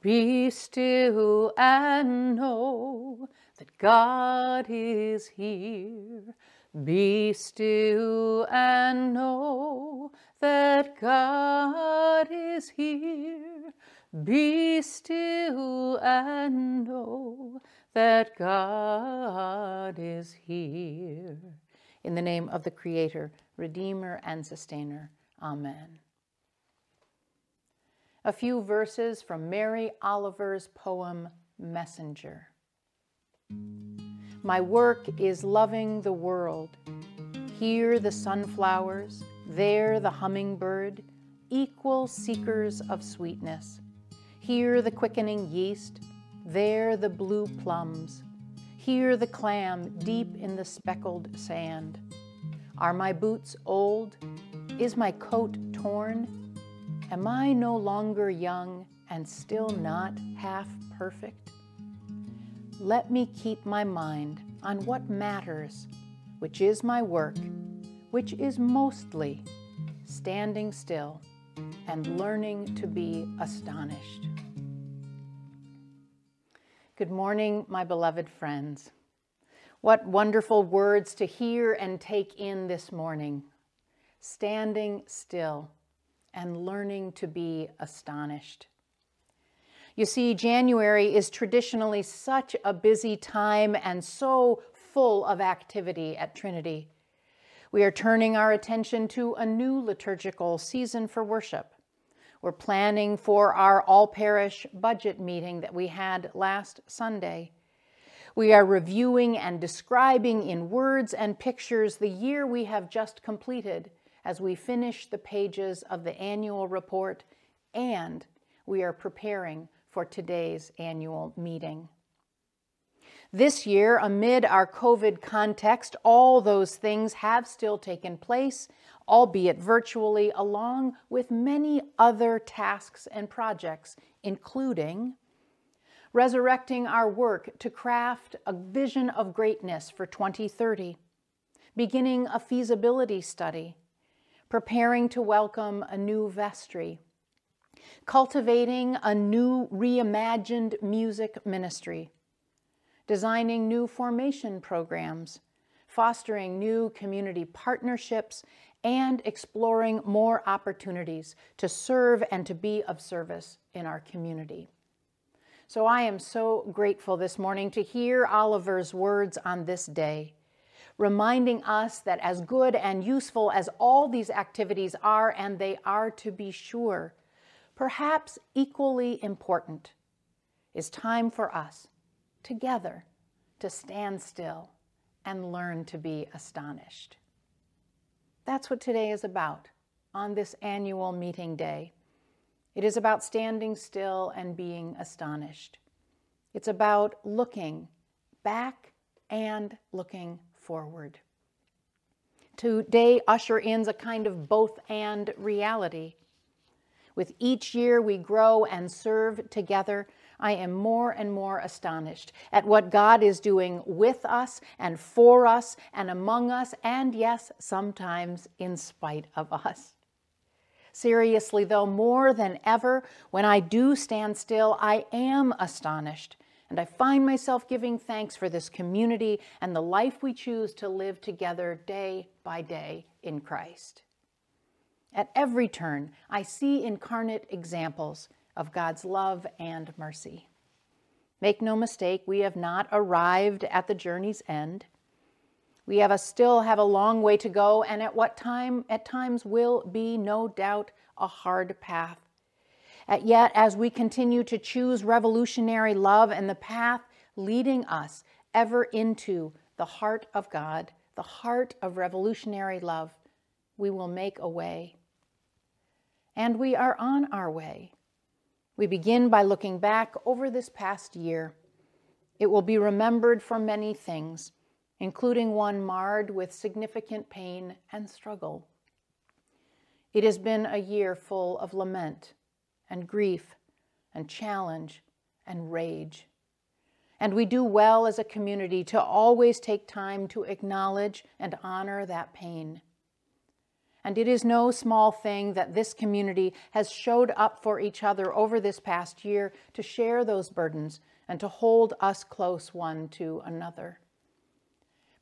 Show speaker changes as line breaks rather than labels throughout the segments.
Be still and know that God is here. Be still and know that God is here. Be still and know that God is here. In the name of the Creator, Redeemer, and Sustainer. Amen. A few verses from Mary Oliver's poem, Messenger. My work is loving the world. Here the sunflowers, there the hummingbird, equal seekers of sweetness. Here the quickening yeast, there the blue plums. Here the clam deep in the speckled sand. Are my boots old? Is my coat torn? Am I no longer young and still not half perfect? Let me keep my mind on what matters, which is my work, which is mostly standing still and learning to be astonished. Good morning, my beloved friends. What wonderful words to hear and take in this morning. Standing still and learning to be astonished. You see, January is traditionally such a busy time and so full of activity at Trinity. We are turning our attention to a new liturgical season for worship. We're planning for our all parish budget meeting that we had last Sunday. We are reviewing and describing in words and pictures the year we have just completed as we finish the pages of the annual report and we are preparing for today's annual meeting. This year, amid our COVID context, all those things have still taken place, albeit virtually, along with many other tasks and projects, including resurrecting our work to craft a vision of greatness for 2030, beginning a feasibility study, preparing to welcome a new vestry, cultivating a new reimagined music ministry, designing new formation programs, fostering new community partnerships, and exploring more opportunities to serve and to be of service in our community. So I am so grateful this morning to hear Oliver's words on this day, reminding us that as good and useful as all these activities are, and they are to be sure, perhaps equally important, is time for us together to stand still and learn to be astonished. That's what today is about on this annual meeting day. It is about standing still and being astonished. It's about looking back and looking forward. Today usher in a kind of both and reality. With each year we grow and serve together, I am more and more astonished at what God is doing with us and for us and among us, and yes, sometimes in spite of us. Seriously, though, more than ever, when I do stand still, I am astonished. And I find myself giving thanks for this community and the life we choose to live together day by day in Christ. At every turn, I see incarnate examples of God's love and mercy. Make no mistake, we have not arrived at the journey's end. We have a, still have a long way to go, and at what time, at times, will be no doubt a hard path. Yet, as we continue to choose revolutionary love and the path leading us ever into the heart of God, the heart of revolutionary love, we will make a way and we are on our way. We begin by looking back over this past year. It will be remembered for many things, including one marred with significant pain and struggle. It has been a year full of lament and grief and challenge and rage. And we do well as a community to always take time to acknowledge and honor that pain And it is no small thing that this community has showed up for each other over this past year to share those burdens and to hold us close one to another.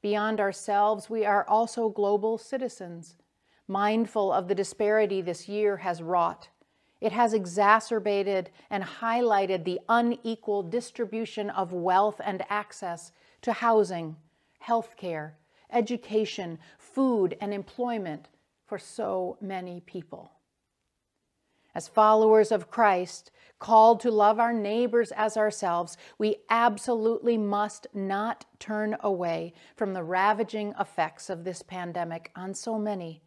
Beyond ourselves, we are also global citizens, mindful of the disparity this year has wrought. It has exacerbated and highlighted the unequal distribution of wealth and access to housing, health care, education, food, and employment for so many people. As followers of Christ, called to love our neighbors as ourselves, we absolutely must not turn away from the ravaging effects of this pandemic on so many,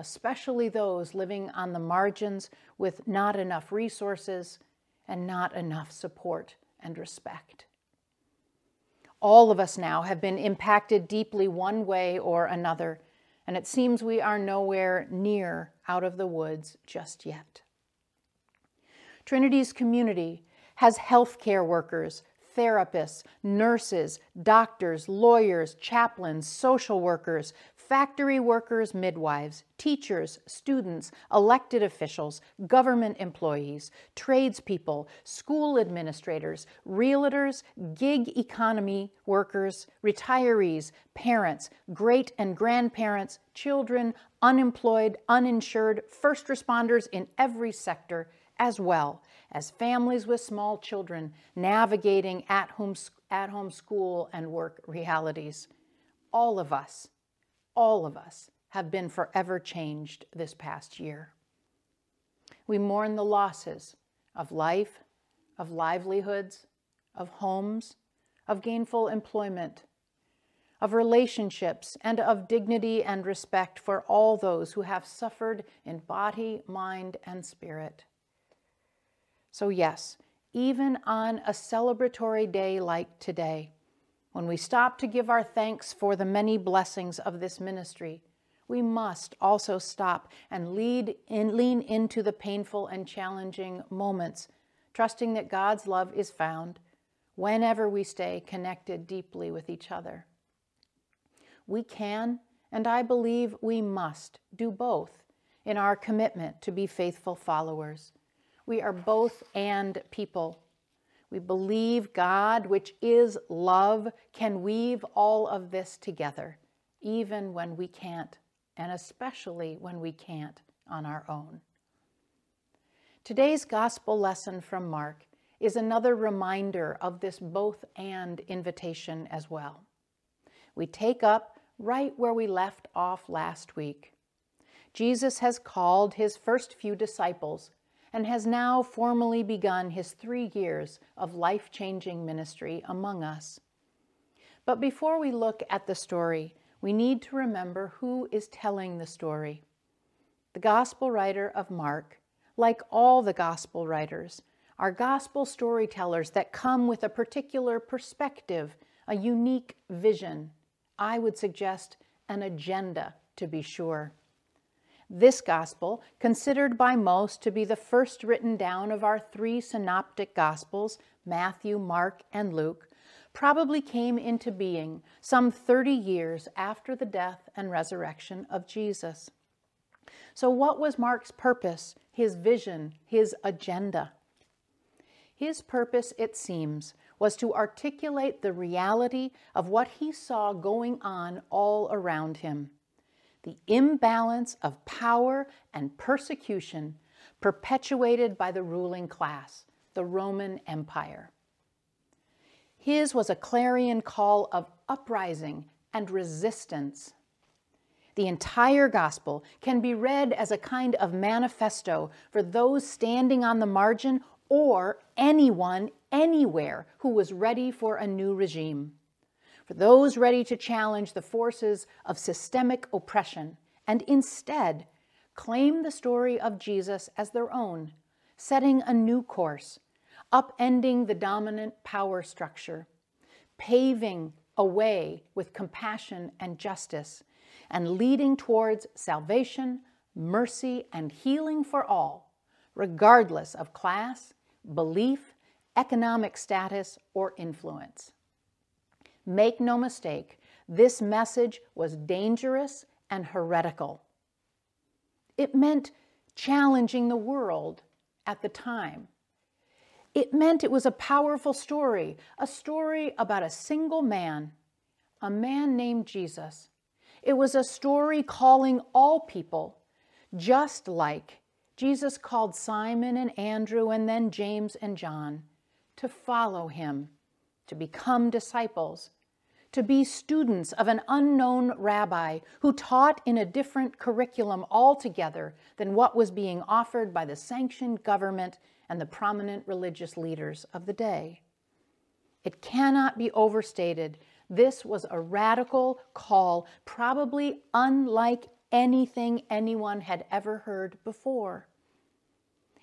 especially those living on the margins with not enough resources and not enough support and respect. All of us now have been impacted deeply one way or another, and it seems we are nowhere near out of the woods just yet. Trinity's community has healthcare workers, therapists, nurses, doctors, lawyers, chaplains, social workers, factory workers, midwives, teachers, students, elected officials, government employees, tradespeople, school administrators, realtors, gig economy workers, retirees, parents, great and grandparents, children, unemployed, uninsured, first responders in every sector, as well as families with small children navigating at home, at home school and work realities. All of us all of us have been forever changed this past year. We mourn the losses of life, of livelihoods, of homes, of gainful employment, of relationships, and of dignity and respect for all those who have suffered in body, mind, and spirit. So, yes, even on a celebratory day like today, when we stop to give our thanks for the many blessings of this ministry, we must also stop and lead in, lean into the painful and challenging moments, trusting that God's love is found whenever we stay connected deeply with each other. We can, and I believe we must, do both in our commitment to be faithful followers. We are both and people we believe God, which is love, can weave all of this together, even when we can't, and especially when we can't on our own. Today's gospel lesson from Mark is another reminder of this both and invitation as well. We take up right where we left off last week. Jesus has called his first few disciples and has now formally begun his three years of life changing ministry among us. But before we look at the story, we need to remember who is telling the story. The gospel writer of Mark, like all the gospel writers, are gospel storytellers that come with a particular perspective, a unique vision. I would suggest an agenda, to be sure. This gospel, considered by most to be the first written down of our three synoptic gospels, Matthew, Mark, and Luke, probably came into being some 30 years after the death and resurrection of Jesus. So, what was Mark's purpose, his vision, his agenda? His purpose, it seems, was to articulate the reality of what he saw going on all around him the imbalance of power and persecution perpetuated by the ruling class, the Roman Empire. His was a clarion call of uprising and resistance. The entire gospel can be read as a kind of manifesto for those standing on the margin or anyone anywhere who was ready for a new regime for those ready to challenge the forces of systemic oppression and instead claim the story of Jesus as their own, setting a new course, upending the dominant power structure, paving a way with compassion and justice, and leading towards salvation, mercy, and healing for all, regardless of class, belief, economic status, or influence. Make no mistake, this message was dangerous and heretical. It meant challenging the world at the time. It meant it was a powerful story, a story about a single man, a man named Jesus. It was a story calling all people, just like Jesus called Simon and Andrew and then James and John to follow him, to become disciples, to be students of an unknown rabbi who taught in a different curriculum altogether than what was being offered by the sanctioned government and the prominent religious leaders of the day. It cannot be overstated. This was a radical call, probably unlike anything anyone had ever heard before.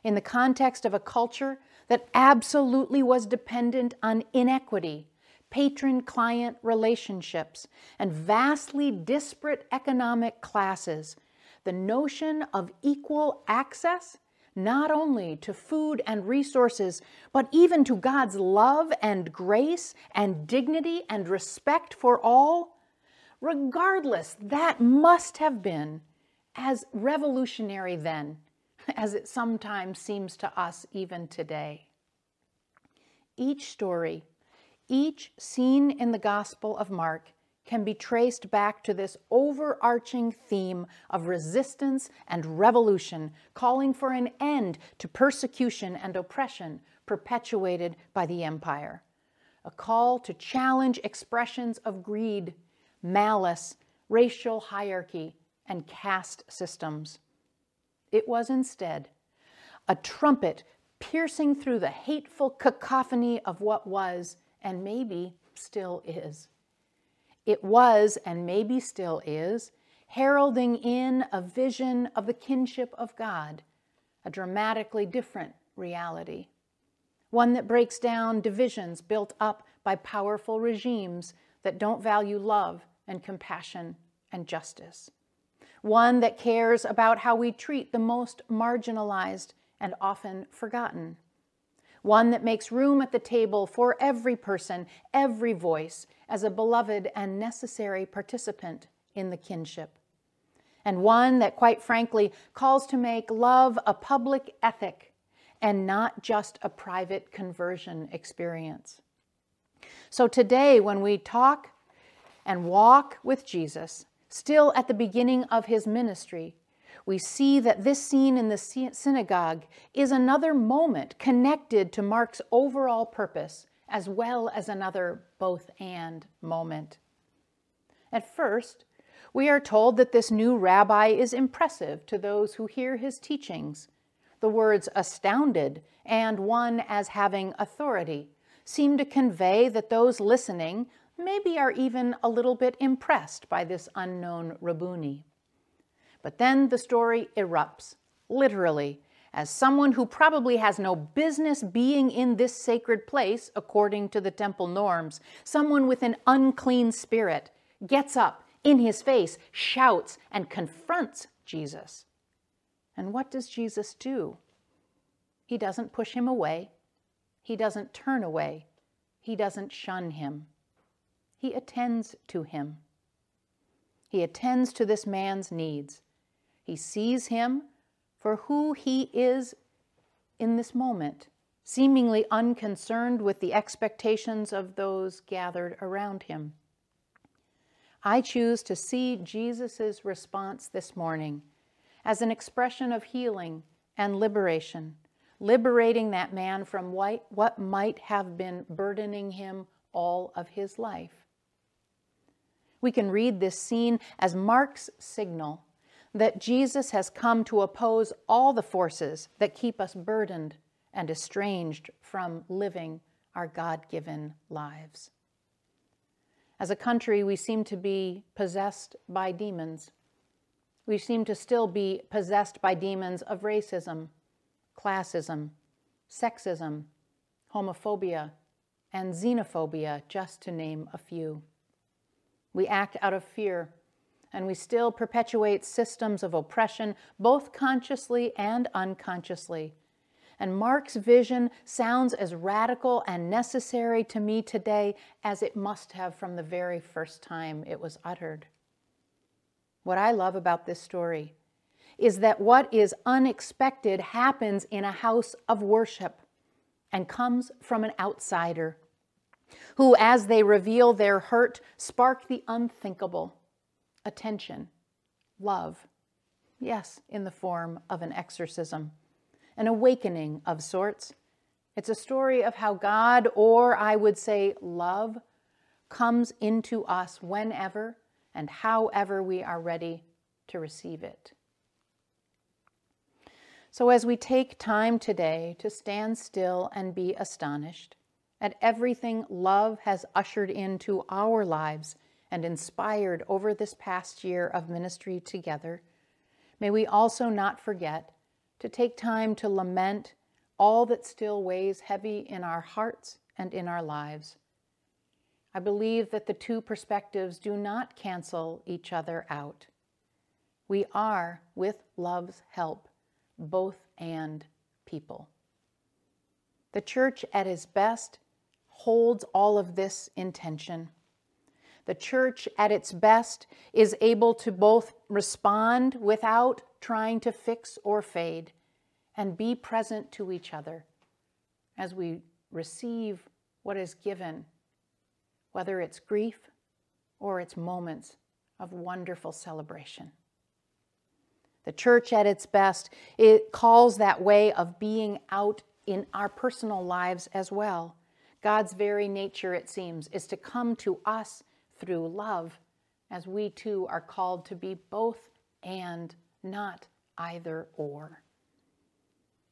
In the context of a culture that absolutely was dependent on inequity, patron client relationships, and vastly disparate economic classes, the notion of equal access not only to food and resources, but even to God's love and grace and dignity and respect for all, regardless, that must have been as revolutionary then as it sometimes seems to us even today. Each story, each scene in the Gospel of Mark can be traced back to this overarching theme of resistance and revolution, calling for an end to persecution and oppression perpetuated by the empire. A call to challenge expressions of greed, malice, racial hierarchy, and caste systems. It was instead a trumpet piercing through the hateful cacophony of what was and maybe still is. It was, and maybe still is, heralding in a vision of the kinship of God, a dramatically different reality. One that breaks down divisions built up by powerful regimes that don't value love and compassion and justice. One that cares about how we treat the most marginalized and often forgotten one that makes room at the table for every person, every voice, as a beloved and necessary participant in the kinship. And one that, quite frankly, calls to make love a public ethic and not just a private conversion experience. So today, when we talk and walk with Jesus, still at the beginning of his ministry, we see that this scene in the synagogue is another moment connected to Mark's overall purpose, as well as another both and moment. At first, we are told that this new rabbi is impressive to those who hear his teachings. The words astounded and one as having authority seem to convey that those listening maybe are even a little bit impressed by this unknown Rabboni. But then the story erupts, literally, as someone who probably has no business being in this sacred place according to the temple norms, someone with an unclean spirit, gets up in his face, shouts, and confronts Jesus. And what does Jesus do? He doesn't push him away. He doesn't turn away. He doesn't shun him. He attends to him. He attends to this man's needs. He sees him for who he is in this moment, seemingly unconcerned with the expectations of those gathered around him. I choose to see Jesus' response this morning as an expression of healing and liberation, liberating that man from what might have been burdening him all of his life. We can read this scene as Mark's signal that Jesus has come to oppose all the forces that keep us burdened and estranged from living our God given lives. As a country, we seem to be possessed by demons. We seem to still be possessed by demons of racism, classism, sexism, homophobia, and xenophobia, just to name a few. We act out of fear and we still perpetuate systems of oppression, both consciously and unconsciously. And Mark's vision sounds as radical and necessary to me today as it must have from the very first time it was uttered. What I love about this story is that what is unexpected happens in a house of worship and comes from an outsider who, as they reveal their hurt, spark the unthinkable attention, love, yes, in the form of an exorcism, an awakening of sorts. It's a story of how God, or I would say love, comes into us whenever and however we are ready to receive it. So, as we take time today to stand still and be astonished at everything love has ushered into our lives and inspired over this past year of ministry together, may we also not forget to take time to lament all that still weighs heavy in our hearts and in our lives. I believe that the two perspectives do not cancel each other out. We are, with love's help, both and people. The church at its best holds all of this intention. The church at its best is able to both respond without trying to fix or fade and be present to each other as we receive what is given, whether it's grief or it's moments of wonderful celebration. The church at its best, it calls that way of being out in our personal lives as well. God's very nature, it seems, is to come to us through love, as we too are called to be both and not either or.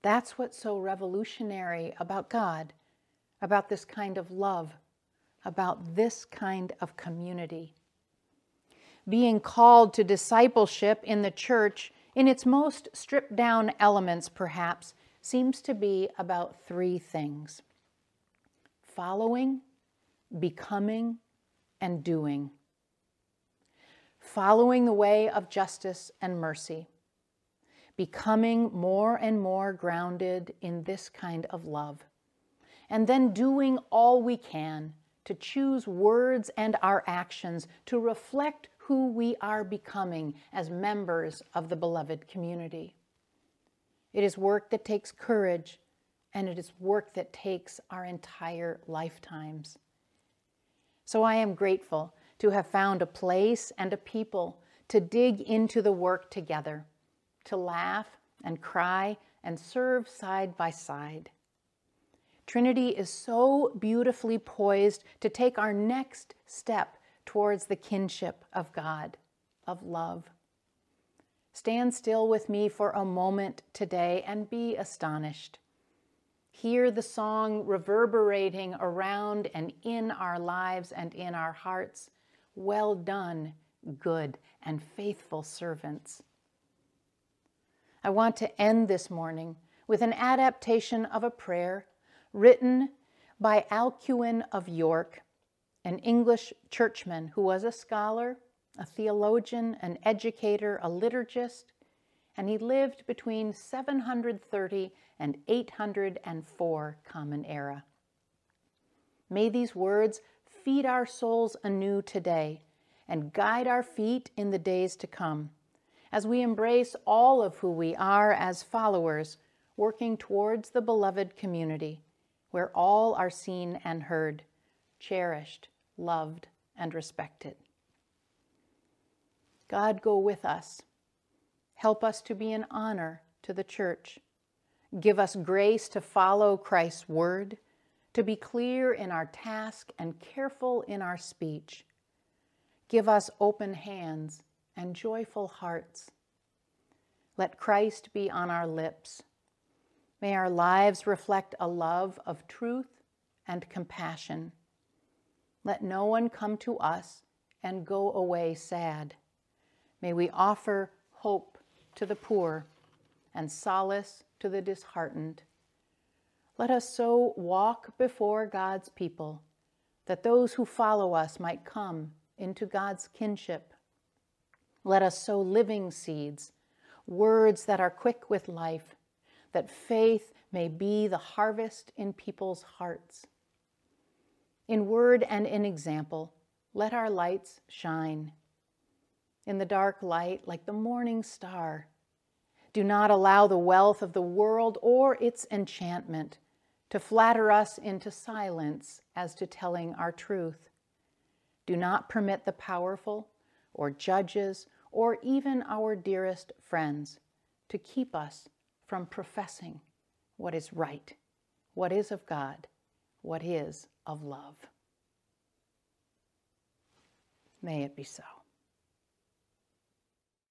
That's what's so revolutionary about God, about this kind of love, about this kind of community. Being called to discipleship in the church in its most stripped down elements, perhaps, seems to be about three things following, becoming, and doing. Following the way of justice and mercy, becoming more and more grounded in this kind of love, and then doing all we can to choose words and our actions to reflect who we are becoming as members of the beloved community. It is work that takes courage, and it is work that takes our entire lifetimes. So I am grateful to have found a place and a people to dig into the work together, to laugh and cry and serve side by side. Trinity is so beautifully poised to take our next step towards the kinship of God, of love. Stand still with me for a moment today and be astonished. Hear the song reverberating around and in our lives and in our hearts. Well done, good and faithful servants. I want to end this morning with an adaptation of a prayer written by Alcuin of York an English churchman who was a scholar, a theologian, an educator, a liturgist, and he lived between 730 and 804 Common Era. May these words feed our souls anew today and guide our feet in the days to come as we embrace all of who we are as followers working towards the beloved community where all are seen and heard, cherished, loved, and respected. God, go with us. Help us to be an honor to the church. Give us grace to follow Christ's word, to be clear in our task and careful in our speech. Give us open hands and joyful hearts. Let Christ be on our lips. May our lives reflect a love of truth and compassion. Let no one come to us and go away sad. May we offer hope to the poor and solace to the disheartened. Let us so walk before God's people that those who follow us might come into God's kinship. Let us sow living seeds, words that are quick with life, that faith may be the harvest in people's hearts. In word and in example, let our lights shine. In the dark light, like the morning star, Do not allow the wealth of the world or its enchantment to flatter us into silence as to telling our truth. Do not permit the powerful or judges or even our dearest friends to keep us from professing what is right, what is of God, what is of love. May it be so.